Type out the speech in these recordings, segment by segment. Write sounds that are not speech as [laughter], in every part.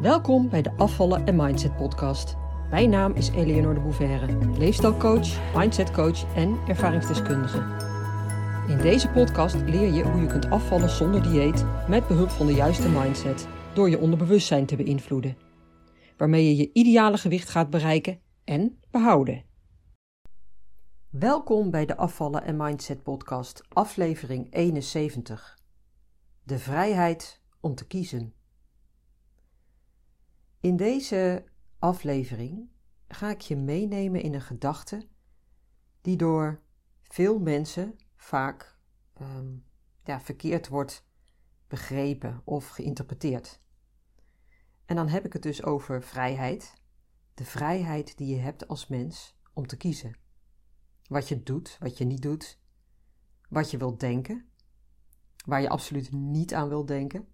Welkom bij de Afvallen en Mindset podcast. Mijn naam is Eleonore de Bouverre, leefstijlcoach, mindsetcoach en ervaringsdeskundige. In deze podcast leer je hoe je kunt afvallen zonder dieet met behulp van de juiste mindset door je onderbewustzijn te beïnvloeden, waarmee je je ideale gewicht gaat bereiken en behouden. Welkom bij de Afvallen en Mindset podcast, aflevering 71. De vrijheid om te kiezen. In deze aflevering ga ik je meenemen in een gedachte die door veel mensen vaak ehm, ja, verkeerd wordt begrepen of geïnterpreteerd. En dan heb ik het dus over vrijheid. De vrijheid die je hebt als mens om te kiezen. Wat je doet, wat je niet doet. Wat je wilt denken. Waar je absoluut niet aan wilt denken.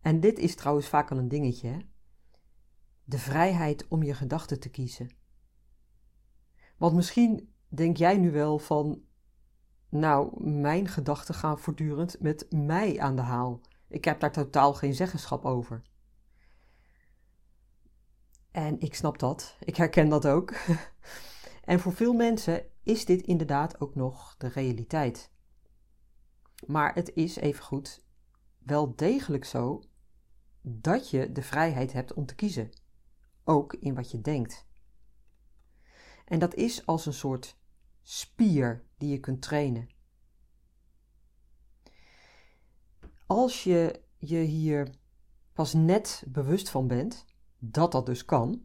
En dit is trouwens vaak al een dingetje. Hè? De vrijheid om je gedachten te kiezen. Want misschien denk jij nu wel van, nou, mijn gedachten gaan voortdurend met mij aan de haal. Ik heb daar totaal geen zeggenschap over. En ik snap dat, ik herken dat ook. [laughs] en voor veel mensen is dit inderdaad ook nog de realiteit. Maar het is evengoed wel degelijk zo dat je de vrijheid hebt om te kiezen, ook in wat je denkt. En dat is als een soort spier die je kunt trainen. Als je je hier pas net bewust van bent dat dat dus kan,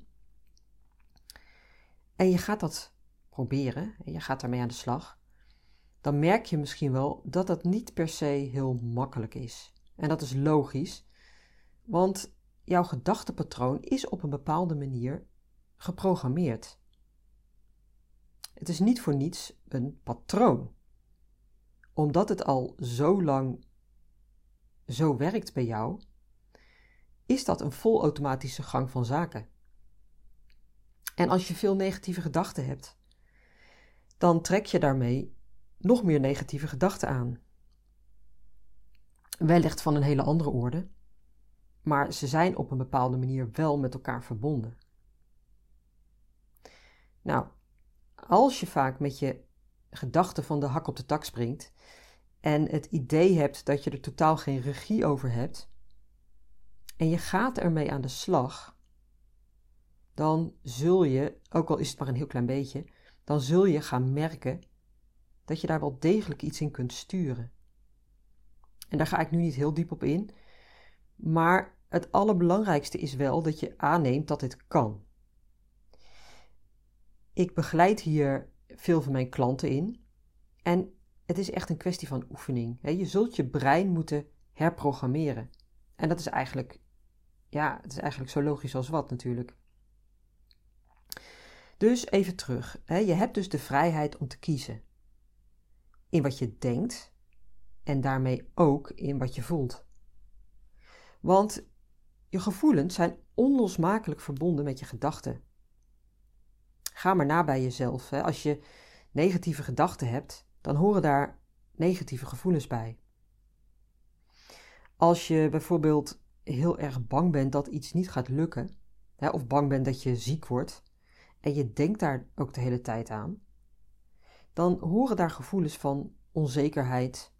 en je gaat dat proberen en je gaat daarmee aan de slag, dan merk je misschien wel dat dat niet per se heel makkelijk is. En dat is logisch, want jouw gedachtepatroon is op een bepaalde manier geprogrammeerd. Het is niet voor niets een patroon. Omdat het al zo lang zo werkt bij jou, is dat een volautomatische gang van zaken. En als je veel negatieve gedachten hebt, dan trek je daarmee nog meer negatieve gedachten aan. Wellicht van een hele andere orde, maar ze zijn op een bepaalde manier wel met elkaar verbonden. Nou, als je vaak met je gedachten van de hak op de tak springt en het idee hebt dat je er totaal geen regie over hebt en je gaat ermee aan de slag, dan zul je, ook al is het maar een heel klein beetje, dan zul je gaan merken dat je daar wel degelijk iets in kunt sturen. En daar ga ik nu niet heel diep op in, maar het allerbelangrijkste is wel dat je aanneemt dat dit kan. Ik begeleid hier veel van mijn klanten in. En het is echt een kwestie van oefening. Je zult je brein moeten herprogrammeren. En dat is eigenlijk, ja, het is eigenlijk zo logisch als wat natuurlijk. Dus even terug. Je hebt dus de vrijheid om te kiezen. In wat je denkt en daarmee ook in wat je voelt. Want je gevoelens zijn onlosmakelijk verbonden met je gedachten. Ga maar na bij jezelf. Hè. Als je negatieve gedachten hebt, dan horen daar negatieve gevoelens bij. Als je bijvoorbeeld heel erg bang bent dat iets niet gaat lukken, hè, of bang bent dat je ziek wordt, en je denkt daar ook de hele tijd aan, dan horen daar gevoelens van onzekerheid,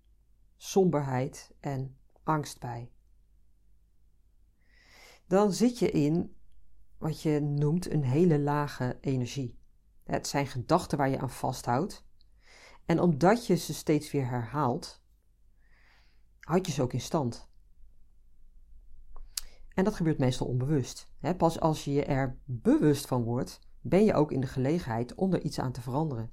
somberheid en angst bij dan zit je in wat je noemt een hele lage energie. Het zijn gedachten waar je aan vasthoudt. En omdat je ze steeds weer herhaalt, houd je ze ook in stand. En dat gebeurt meestal onbewust. Pas als je je er bewust van wordt, ben je ook in de gelegenheid om er iets aan te veranderen.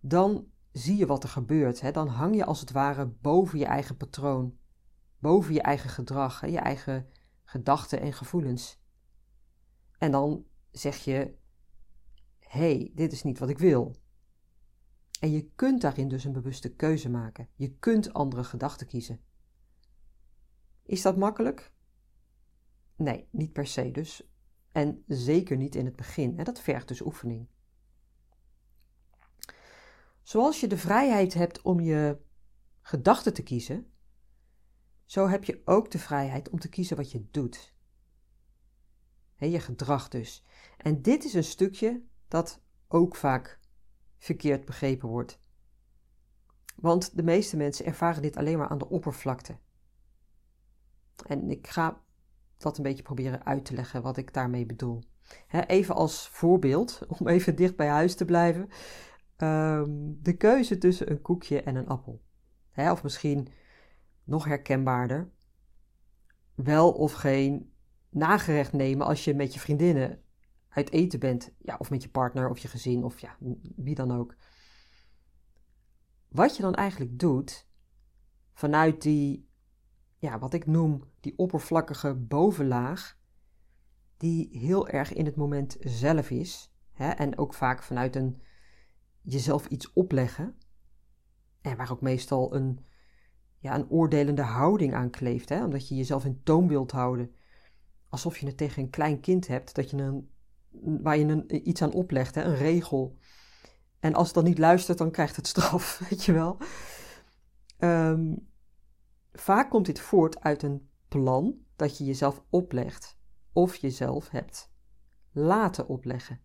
Dan zie je wat er gebeurt. Dan hang je als het ware boven je eigen patroon, boven je eigen gedrag, je eigen gedachten en gevoelens. En dan zeg je: hey, dit is niet wat ik wil. En je kunt daarin dus een bewuste keuze maken. Je kunt andere gedachten kiezen. Is dat makkelijk? Nee, niet per se dus. En zeker niet in het begin. En dat vergt dus oefening. Zoals je de vrijheid hebt om je gedachten te kiezen, zo heb je ook de vrijheid om te kiezen wat je doet. Je gedrag dus. En dit is een stukje dat ook vaak verkeerd begrepen wordt. Want de meeste mensen ervaren dit alleen maar aan de oppervlakte. En ik ga dat een beetje proberen uit te leggen wat ik daarmee bedoel. even als voorbeeld, [laughs] om even dicht bij huis te blijven. Ehm, de keuze tussen een koekje en een appel. of misschien nog herkenbaarder. Wel of geen nagerecht nemen als je met je vriendinnen uit eten bent. Ja, of met je partner of je gezin of ja, wie dan ook. Wat je dan eigenlijk doet, vanuit die, ja, wat ik noem, die oppervlakkige bovenlaag, die heel erg in het moment zelf is, hè, en ook vaak vanuit een jezelf iets opleggen, en waar ook meestal een, ja, een oordelende houding aan kleeft, hè, omdat je jezelf in toom wilt houden, alsof je het tegen een klein kind hebt, dat je een, waar je een, iets aan oplegt, hè, een regel. En als het dan niet luistert, dan krijgt het straf, [laughs] weet je wel. Ehm, vaak komt dit voort uit een plan dat je jezelf oplegt of jezelf hebt laten opleggen.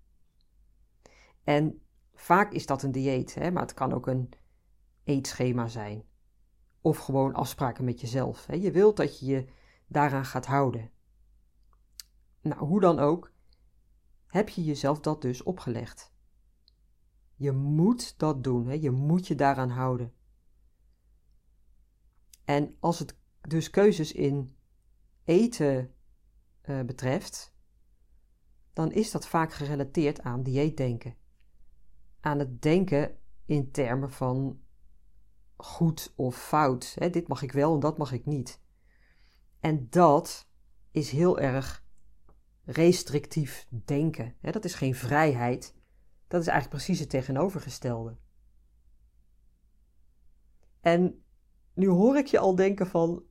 En vaak is dat een dieet, hè, maar het kan ook een eetschema zijn. Of gewoon afspraken met jezelf. Je wilt dat je je daaraan gaat houden. Nou, hoe dan ook, heb je jezelf dat dus opgelegd. Je moet dat doen, je moet je daaraan houden. En als het dus keuzes in eten uh, betreft, dan is dat vaak gerelateerd aan dieetdenken. Aan het denken in termen van goed of fout. Hè? Dit mag ik wel en dat mag ik niet. En dat is heel erg restrictief denken. Hè? Dat is geen vrijheid, dat is eigenlijk precies het tegenovergestelde. En nu hoor ik je al denken van,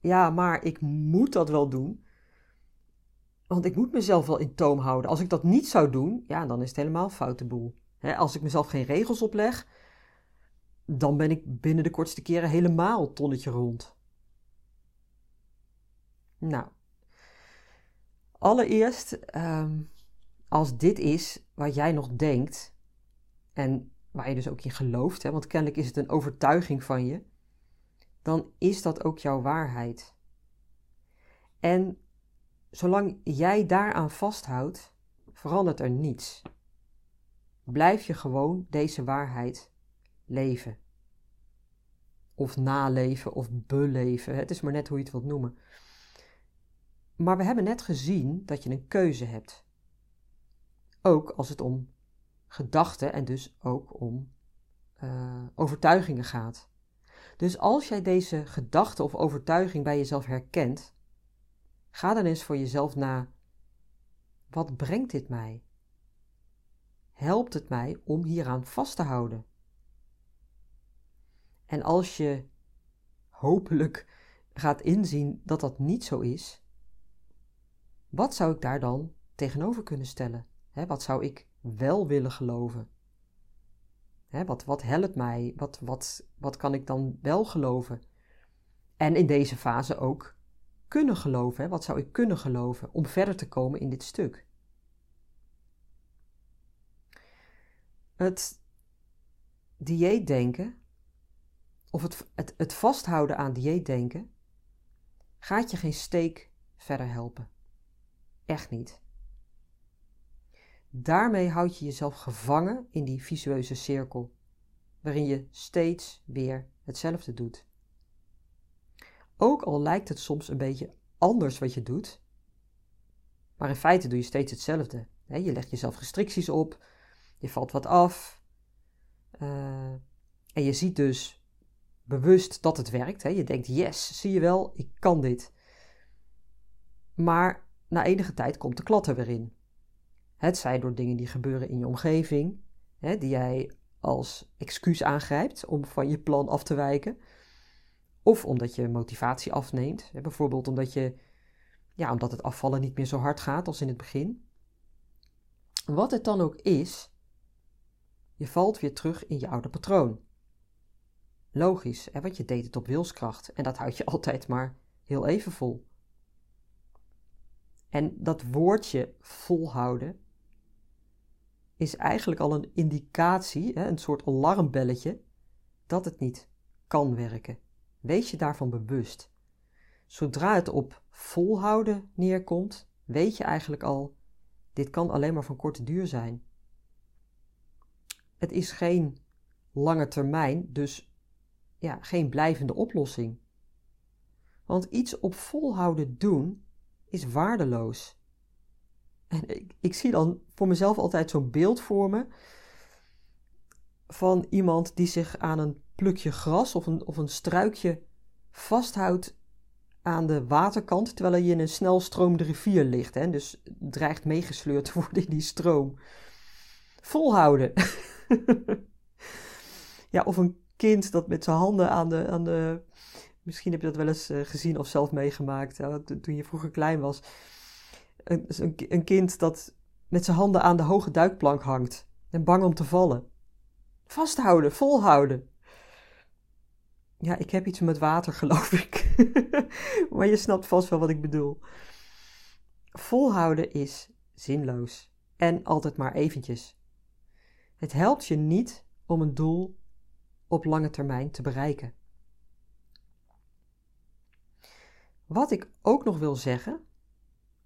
ja, maar ik moet dat wel doen. Want ik moet mezelf wel in toom houden. Als ik dat niet zou doen, ja, dan is het helemaal foute boel. als ik mezelf geen regels opleg, dan ben ik binnen de kortste keren helemaal tonnetje rond. Nou, allereerst, ehm, als dit is wat jij nog denkt, en waar je dus ook in gelooft, hè, want kennelijk is het een overtuiging van je, dan is dat ook jouw waarheid. En zolang jij daaraan vasthoudt, verandert er niets. Blijf je gewoon deze waarheid leven. Of naleven of beleven. Het is maar net hoe je het wilt noemen. Maar we hebben net gezien dat je een keuze hebt. Ook als het om gedachten en dus ook om uh, overtuigingen gaat. Dus als jij deze gedachte of overtuiging bij jezelf herkent, ga dan eens voor jezelf na: wat brengt dit mij? Helpt het mij om hieraan vast te houden? En als je hopelijk gaat inzien dat dat niet zo is, wat zou ik daar dan tegenover kunnen stellen? wat zou ik wel willen geloven? wat, wat helpt mij? Wat, wat, wat kan ik dan wel geloven? En in deze fase ook kunnen geloven. Wat zou ik kunnen geloven om verder te komen in dit stuk? Het dieetdenken, of het, het, het vasthouden aan dieetdenken, gaat je geen steek verder helpen. Echt niet. Daarmee houd je jezelf gevangen in die visueuze cirkel, waarin je steeds weer hetzelfde doet. Ook al lijkt het soms een beetje anders wat je doet, maar in feite doe je steeds hetzelfde. Je legt jezelf restricties op, je valt wat af uh, en je ziet dus bewust dat het werkt. Je denkt, yes, zie je wel, ik kan dit. Maar na enige tijd komt de klat er weer in. Het zij door dingen die gebeuren in je omgeving, hè, die jij als excuus aangrijpt om van je plan af te wijken. Of omdat je motivatie afneemt. Hè, bijvoorbeeld omdat, je, ja, omdat het afvallen niet meer zo hard gaat als in het begin. Wat het dan ook is, je valt weer terug in je oude patroon. Logisch, hè, want je deed het op wilskracht en dat houd je [laughs] altijd maar heel even vol. En dat woordje volhouden is eigenlijk al een indicatie, hè, een soort alarmbelletje, dat het niet kan werken. Wees je daarvan bewust. Zodra het op volhouden neerkomt, weet je eigenlijk al, dit kan alleen maar van korte duur zijn. Het is geen lange termijn, dus ja, geen blijvende oplossing. Want iets op volhouden doen is waardeloos. En ik, ik zie dan voor mezelf altijd zo'n beeld voor me van iemand die zich aan een plukje gras of een, of een struikje vasthoudt aan de waterkant, terwijl hij in een snelstromende rivier ligt. Hè, dus dreigt meegesleurd te worden in die stroom. Volhouden. [laughs] ja, of een kind dat met zijn handen aan de, aan de. Misschien heb je dat wel eens uh, gezien of zelf meegemaakt uh, toen je vroeger klein was. Een, een, een, kind dat met zijn handen aan de hoge duikplank hangt en bang om te vallen. Vasthouden, volhouden. Ja, ik heb iets met water, [laughs] geloof ik. maar je snapt vast wel wat ik bedoel. Volhouden is zinloos en altijd maar eventjes. Het helpt je niet om een doel op lange termijn te bereiken. Wat ik ook nog wil zeggen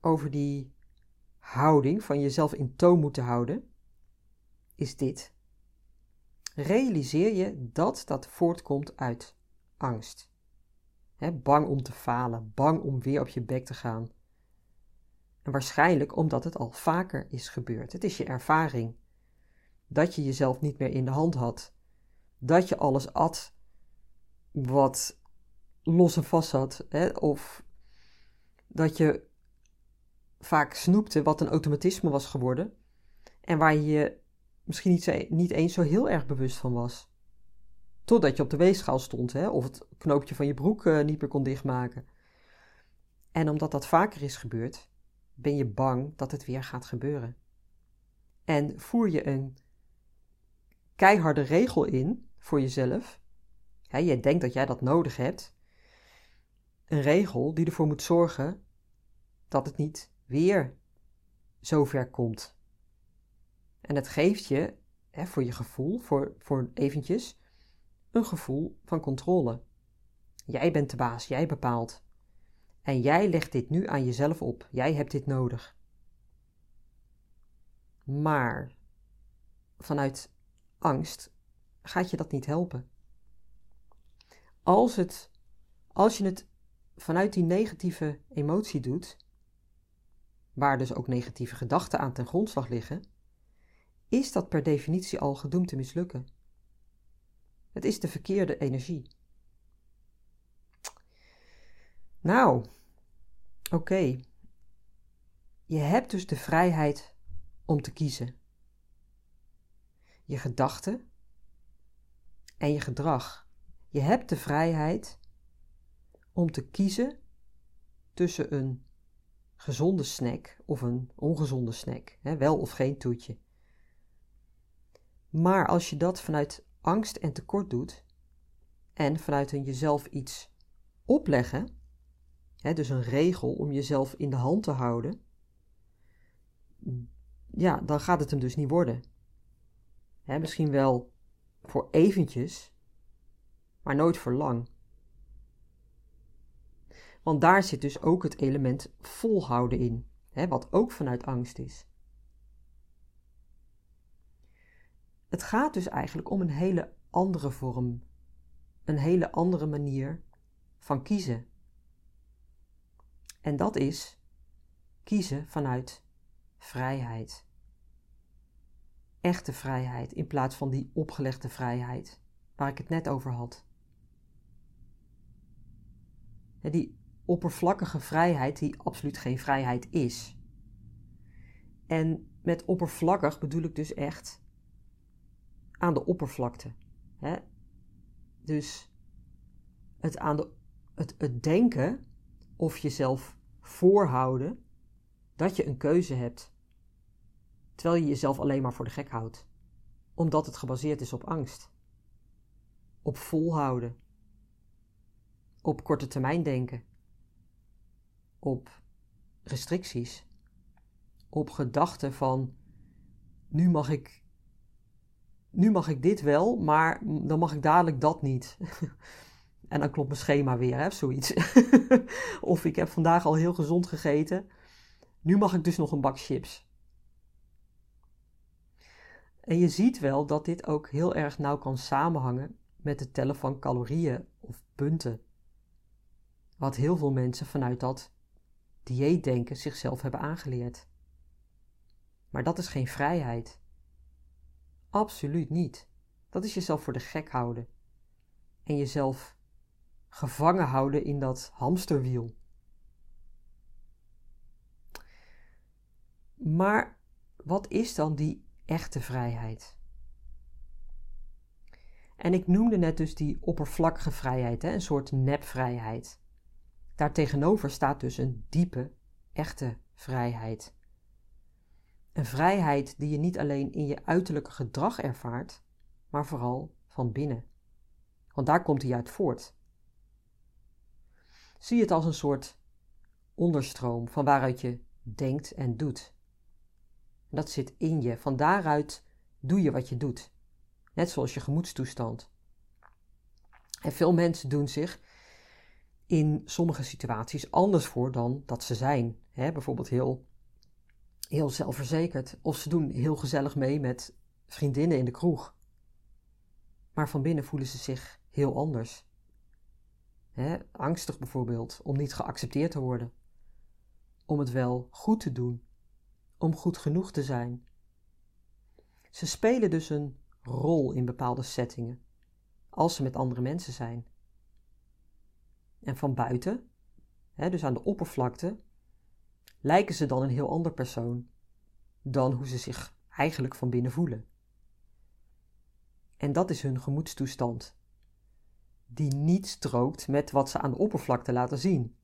over die houding van jezelf in toon moeten houden, is dit. Realiseer je dat dat voortkomt uit angst. bang om te falen, bang om weer op je bek te gaan. En waarschijnlijk omdat het al vaker is gebeurd. Het is je ervaring. Dat je jezelf niet meer in de hand had. Dat je alles at wat los en vast zat. Hè? Of dat je vaak snoepte wat een automatisme was geworden. En waar je je misschien niet, niet eens zo heel erg bewust van was. Totdat je op de weegschaal stond, hè, of het knoopje van je broek uh, niet meer kon dichtmaken. En omdat dat vaker is gebeurd, ben je bang dat het weer gaat gebeuren. En voer je een keiharde regel in voor jezelf. Hè, je denkt dat jij dat nodig hebt. Een regel die ervoor moet zorgen dat het niet weer zover komt. En het geeft je, hè, voor je gevoel, voor, voor eventjes, een gevoel van controle. Jij bent de baas, jij bepaalt. En jij legt dit nu aan jezelf op. Jij hebt dit nodig. Maar vanuit angst gaat je dat niet helpen. Als, het, als je het vanuit die negatieve emotie doet, waar dus ook negatieve gedachten aan ten grondslag liggen, is dat per definitie al gedoemd te mislukken. Het is de verkeerde energie. Nou, oké. Je hebt dus de vrijheid om te kiezen. Je gedachten en je gedrag. Je hebt de vrijheid om te kiezen tussen een gezonde snack of een ongezonde snack, hè, wel of geen toetje. Maar als je dat vanuit angst en tekort doet en vanuit een jezelf iets opleggen, hè, dus een regel om jezelf in de hand te houden, ja, dan gaat het hem dus niet worden. Hè, misschien wel voor eventjes, maar nooit voor lang. Want daar zit dus ook het element volhouden in, hè, wat ook vanuit angst is. Het gaat dus eigenlijk om een hele andere vorm, een hele andere manier van kiezen. En dat is kiezen vanuit vrijheid. Echte vrijheid in plaats van die opgelegde vrijheid waar ik het net over had. Die oppervlakkige vrijheid die absoluut geen vrijheid is. En met oppervlakkig bedoel ik dus echt aan de oppervlakte. Hè? Dus het, aan de, het, het denken of jezelf voorhouden dat je een keuze hebt, terwijl je jezelf alleen maar voor de gek houdt, omdat het gebaseerd is op angst. op volhouden, op korte termijn denken, op restricties, op gedachten van nu mag ik, nu mag ik dit wel, maar dan mag ik dadelijk dat niet. [laughs] en dan klopt mijn schema weer, hè, zoiets. [laughs] of ik heb vandaag al heel gezond gegeten, nu mag ik dus nog een bak chips. En je ziet wel dat dit ook heel erg nauw kan samenhangen met het tellen van calorieën of punten. Wat heel veel mensen vanuit dat dieetdenken zichzelf hebben aangeleerd. Maar dat is geen vrijheid. Absoluut niet. Dat is jezelf voor de gek houden. En jezelf gevangen houden in dat hamsterwiel. Maar wat is dan die echte vrijheid? En ik noemde net dus die oppervlakkige vrijheid, hè, een soort nepvrijheid. Daartegenover staat dus een diepe, echte vrijheid. Een vrijheid die je niet alleen in je uiterlijke gedrag ervaart, maar vooral van binnen. Want daar komt hij uit voort. Zie het als een soort onderstroom van waaruit je denkt en doet. Dat zit in je. Van daaruit doe je wat je doet. Net zoals je gemoedstoestand. En veel mensen doen zich in sommige situaties anders voor dan dat ze zijn. bijvoorbeeld heel, heel zelfverzekerd. Of ze doen heel gezellig mee met vriendinnen in de kroeg. Maar van binnen voelen ze zich heel anders. angstig bijvoorbeeld om niet geaccepteerd te worden. Om het wel goed te doen. Om goed genoeg te zijn. Ze spelen dus een rol in bepaalde settingen, als ze met andere mensen zijn. En van buiten, hè, dus aan de oppervlakte, lijken ze dan een heel ander persoon dan hoe ze zich eigenlijk van binnen voelen. En dat is hun gemoedstoestand, die niet strookt met wat ze aan de oppervlakte laten zien.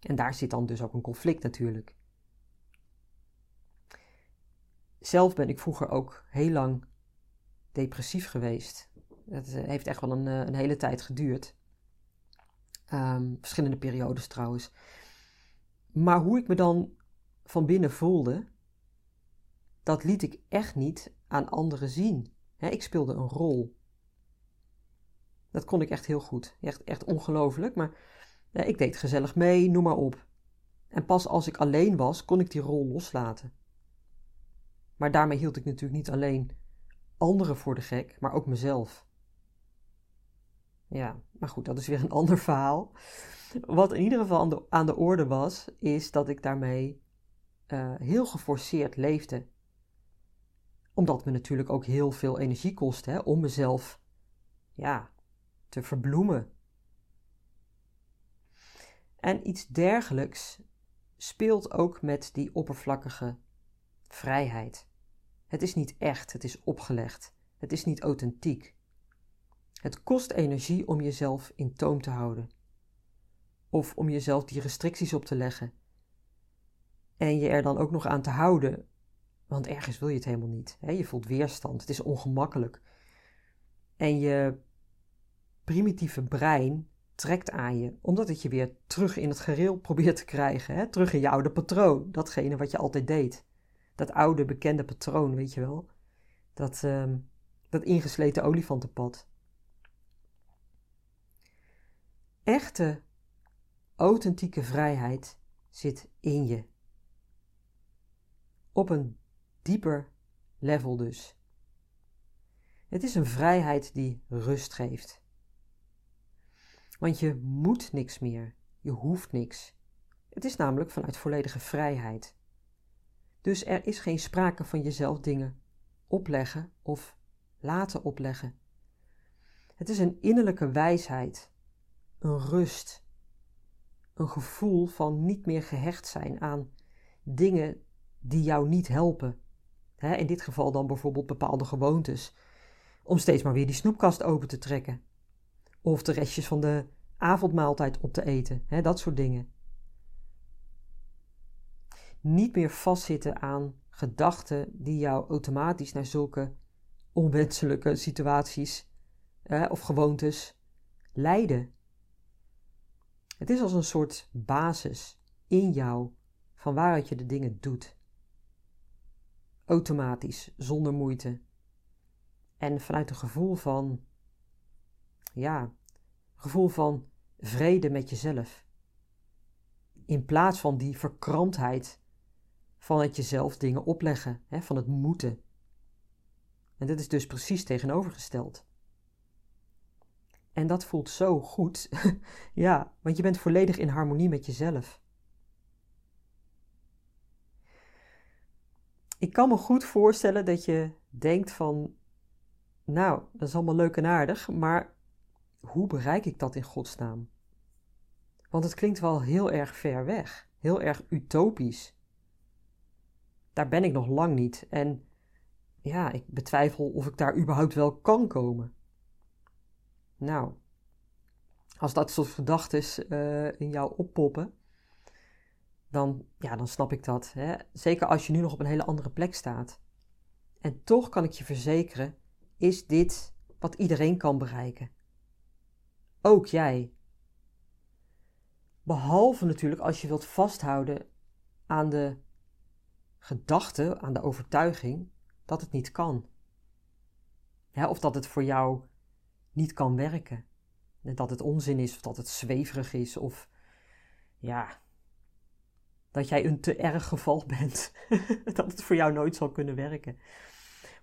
En daar zit dan dus ook een conflict natuurlijk. Zelf ben ik vroeger ook heel lang depressief geweest. Het eh, heeft echt wel een, eh, een hele tijd geduurd. Ehm, verschillende periodes trouwens. Maar hoe ik me dan van binnen voelde, dat liet ik echt niet aan anderen zien. ik speelde een rol. Dat kon ik echt heel goed. Echt, echt ongelooflijk. Maar ik deed gezellig mee, noem maar op. En pas als ik alleen was, kon ik die rol loslaten. Maar daarmee hield ik natuurlijk niet alleen anderen voor de gek, maar ook mezelf. Ja, maar goed, dat is weer een [laughs] ander verhaal. Wat in ieder geval aan de, orde was, is dat ik daarmee uh, heel geforceerd leefde. Omdat me natuurlijk ook heel veel energie kostte hè, om mezelf ja, te verbloemen. En iets dergelijks speelt ook met die oppervlakkige vrijheid. Het is niet echt, het is opgelegd. Het is niet authentiek. Het kost energie om jezelf in toom te houden. Of om jezelf die restricties op te leggen. En je er dan ook nog aan te houden, want ergens wil je het helemaal niet. Je voelt weerstand, het is ongemakkelijk. En je primitieve brein trekt aan je, omdat het je weer terug in het gereel probeert te krijgen. Terug in je oude patroon, datgene wat je altijd deed dat oude bekende patroon, weet je wel. Dat, uh, dat ingesleten olifantenpad. Echte, authentieke vrijheid zit in je. Op een dieper level dus. Het is een vrijheid die rust geeft. Want je moet niks meer, je hoeft niks. Het is namelijk vanuit volledige vrijheid. Dus er is geen sprake van jezelf dingen opleggen of laten opleggen. Het is een innerlijke wijsheid, een rust, een gevoel van niet meer gehecht zijn aan dingen die jou niet helpen. in dit geval dan bijvoorbeeld bepaalde gewoontes, om steeds maar weer die snoepkast open te trekken. Of de restjes van de avondmaaltijd op te eten, dat soort dingen niet meer vastzitten aan gedachten die jou automatisch naar zulke onwenselijke situaties of gewoontes leiden. Het is als een soort basis in jou van waaruit je de dingen doet. Automatisch, zonder moeite. En vanuit een gevoel van, ja, gevoel van vrede met jezelf. In plaats van die verkramptheid van het jezelf dingen opleggen, hè, van het moeten. En dit is dus precies tegenovergesteld. En dat voelt zo goed. [laughs] ja, want je bent volledig in harmonie met jezelf. Ik kan me goed voorstellen dat je denkt van, nou, dat is allemaal leuk en aardig, maar hoe bereik ik dat in godsnaam? Want het klinkt wel heel erg ver weg, heel erg utopisch. Daar ben ik nog lang niet en ja, ik betwijfel of ik daar überhaupt wel kan komen. Nou, als dat soort gedachten uh, in jou oppoppen, dan, ja, dan snap ik dat. Hè? Zeker als je nu nog op een hele andere plek staat. En toch kan ik je verzekeren, is dit wat iedereen kan bereiken. Ook jij. Behalve natuurlijk als je wilt vasthouden aan de gedachte, aan de overtuiging dat het niet kan. of dat het voor jou niet kan werken. Dat het onzin is, of dat het zweverig is, of ja, dat jij een te erg geval [laughs] bent. dat het voor jou nooit zal kunnen werken.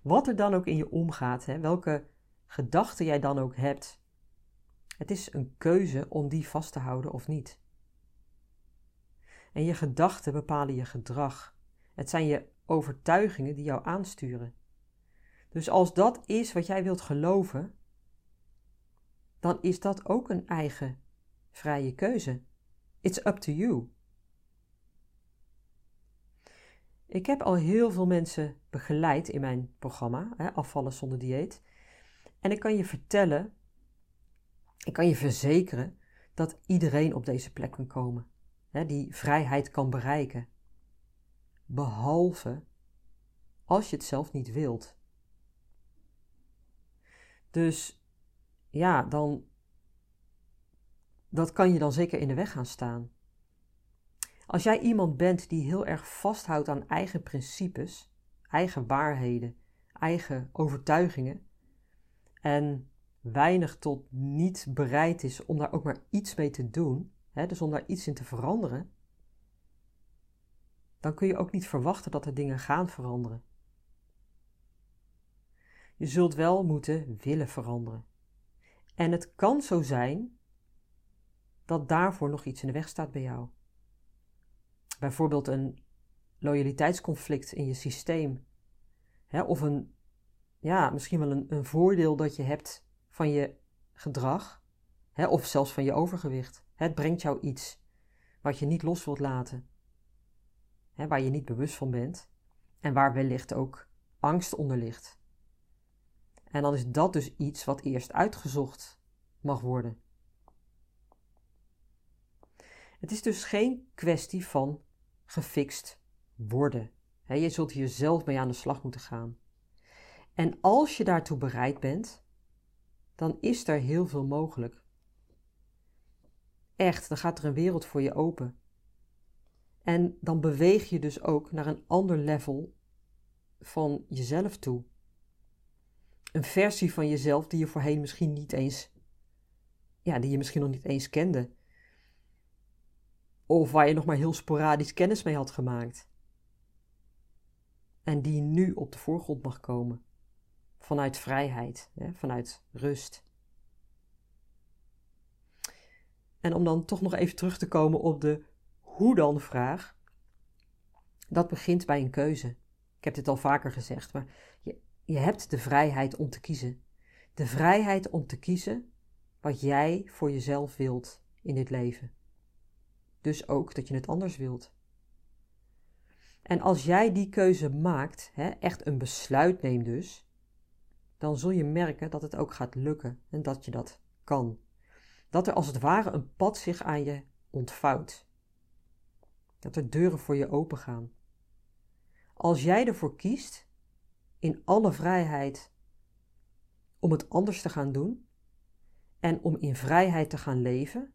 Wat er dan ook in je omgaat, hè, welke gedachten jij dan ook hebt, het is een keuze om die vast te houden of niet. En je gedachten bepalen je gedrag. Het zijn je overtuigingen die jou aansturen. Dus als dat is wat jij wilt geloven, dan is dat ook een eigen vrije keuze. It's up to you. Ik heb al heel veel mensen begeleid in mijn programma, hè, Afvallen zonder dieet. En ik kan je vertellen, ik kan je verzekeren dat iedereen op deze plek kan komen. Hè, die vrijheid kan bereiken. Behalve als je het zelf niet wilt. Dus ja, dan. Dat kan je dan zeker in de weg gaan staan. Als jij iemand bent die heel erg vasthoudt aan eigen principes, eigen waarheden, eigen overtuigingen en weinig tot niet bereid is om daar ook maar iets mee te doen, hè, dus om daar iets in te veranderen, dan kun je ook niet verwachten dat er dingen gaan veranderen. Je zult wel moeten willen veranderen. En het kan zo zijn dat daarvoor nog iets in de weg staat bij jou. Bijvoorbeeld een loyaliteitsconflict in je systeem. Hè, of een, ja, misschien wel een, een voordeel dat je hebt van je gedrag. Hè, of zelfs van je overgewicht. Het brengt jou iets wat je niet los wilt laten. Hè, waar je niet bewust van bent. En waar wellicht ook angst onder ligt. En dan is dat dus iets wat eerst uitgezocht mag worden. Het is dus geen kwestie van gefixt worden. je zult hier zelf mee aan de slag moeten gaan. En als je daartoe bereid bent, dan is er heel veel mogelijk. Echt, dan gaat er een wereld voor je open. En dan beweeg je dus ook naar een ander level van jezelf toe. Een versie van jezelf die je voorheen misschien niet eens, ja, die je misschien nog niet eens kende. Of waar je nog maar heel sporadisch kennis mee had gemaakt. En die nu op de voorgrond mag komen. Vanuit vrijheid, hè, vanuit rust. En om dan toch nog even terug te komen op de hoe dan vraag. Dat begint bij een keuze. Ik heb dit al vaker gezegd, maar je, je hebt de vrijheid om te kiezen. De vrijheid om te kiezen wat jij voor jezelf wilt in dit leven. Dus ook dat je het anders wilt. En als jij die keuze maakt, hè, echt een besluit neemt dus, dan zul je merken dat het ook gaat lukken en dat je dat kan. Dat er als het ware een pad zich aan je ontvouwt. Dat er deuren voor je open gaan. Als jij ervoor kiest, in alle vrijheid, om het anders te gaan doen, en om in vrijheid te gaan leven,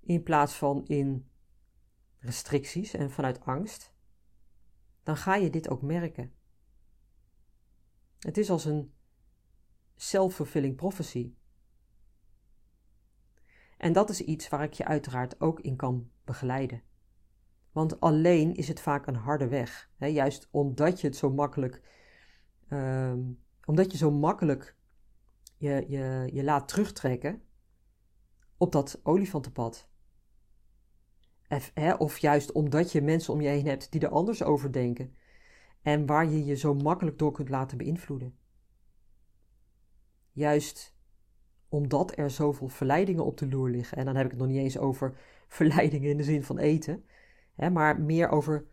in plaats van in restricties en vanuit angst, dan ga je dit ook merken. Het is als een self-fulfilling prophecy. En dat is iets waar ik je uiteraard ook in kan begeleiden. Want alleen is het vaak een harde weg. Juist omdat je het zo makkelijk, um, omdat je zo makkelijk je, je, je laat terugtrekken op dat olifantenpad. Of, of juist omdat je mensen om je heen hebt die er anders over denken. En waar je je zo makkelijk door kunt laten beïnvloeden. Juist omdat er zoveel verleidingen op de loer liggen. En dan heb ik het nog niet eens over [laughs] verleidingen in de zin van eten. Hè, maar meer over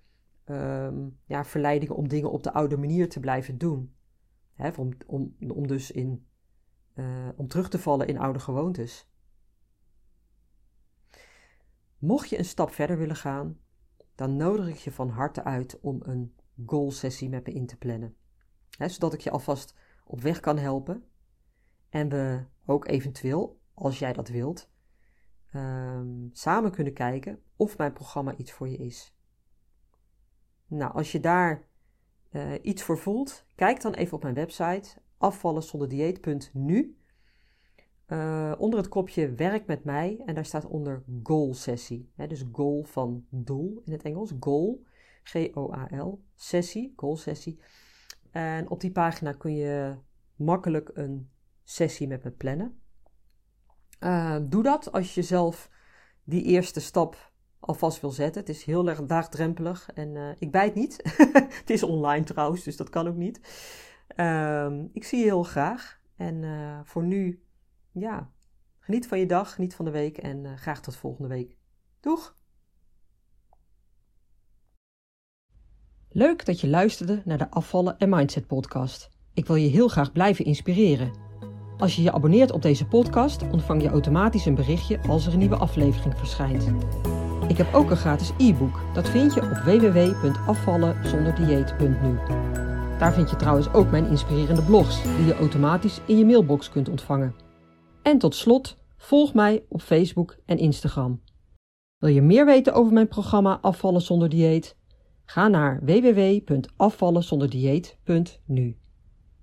ehm, ja, verleidingen om dingen op de oude manier te blijven doen. Hè, om, om, om dus in, uh, om terug te vallen in oude gewoontes. Mocht je een stap verder willen gaan, dan nodig ik je van harte uit om een goal sessie met me in te plannen. Zodat ik je alvast op weg kan helpen en we ook eventueel, als jij dat wilt, um, samen kunnen kijken of mijn programma iets voor je is. Nou, als je daar uh, iets voor voelt, kijk dan even op mijn website afvallenzonderdieet.nu. Uh, onder het kopje werk met mij en daar staat onder goal sessie. Hè, dus goal van doel in het Engels. Goal, G-O-A-L, sessie, goal sessie. En op die pagina kun je makkelijk een sessie met me plannen. Uh, doe dat als je zelf die eerste stap alvast wil zetten. Het is heel erg daagdrempelig en uh, ik bijt niet. [laughs] het is online trouwens, dus dat kan ook niet. Uh, ik zie je heel graag. En uh, voor nu, ja, geniet van je dag, geniet van de week en graag tot volgende week. Doeg! Leuk dat je luisterde naar de Afvallen en Mindset podcast. Ik wil je heel graag blijven inspireren. Als je je abonneert op deze podcast, ontvang je automatisch een berichtje als er een nieuwe aflevering verschijnt. Ik heb ook een gratis e-book. Dat vind je op www.afvallenzonderdieet.nu. Daar vind je trouwens ook mijn inspirerende blogs, die je automatisch in je mailbox kunt ontvangen. En tot slot, volg mij op Facebook en Instagram. Wil je meer weten over mijn programma Afvallen zonder dieet? Ga naar www.afvallenzonderdieet.nu.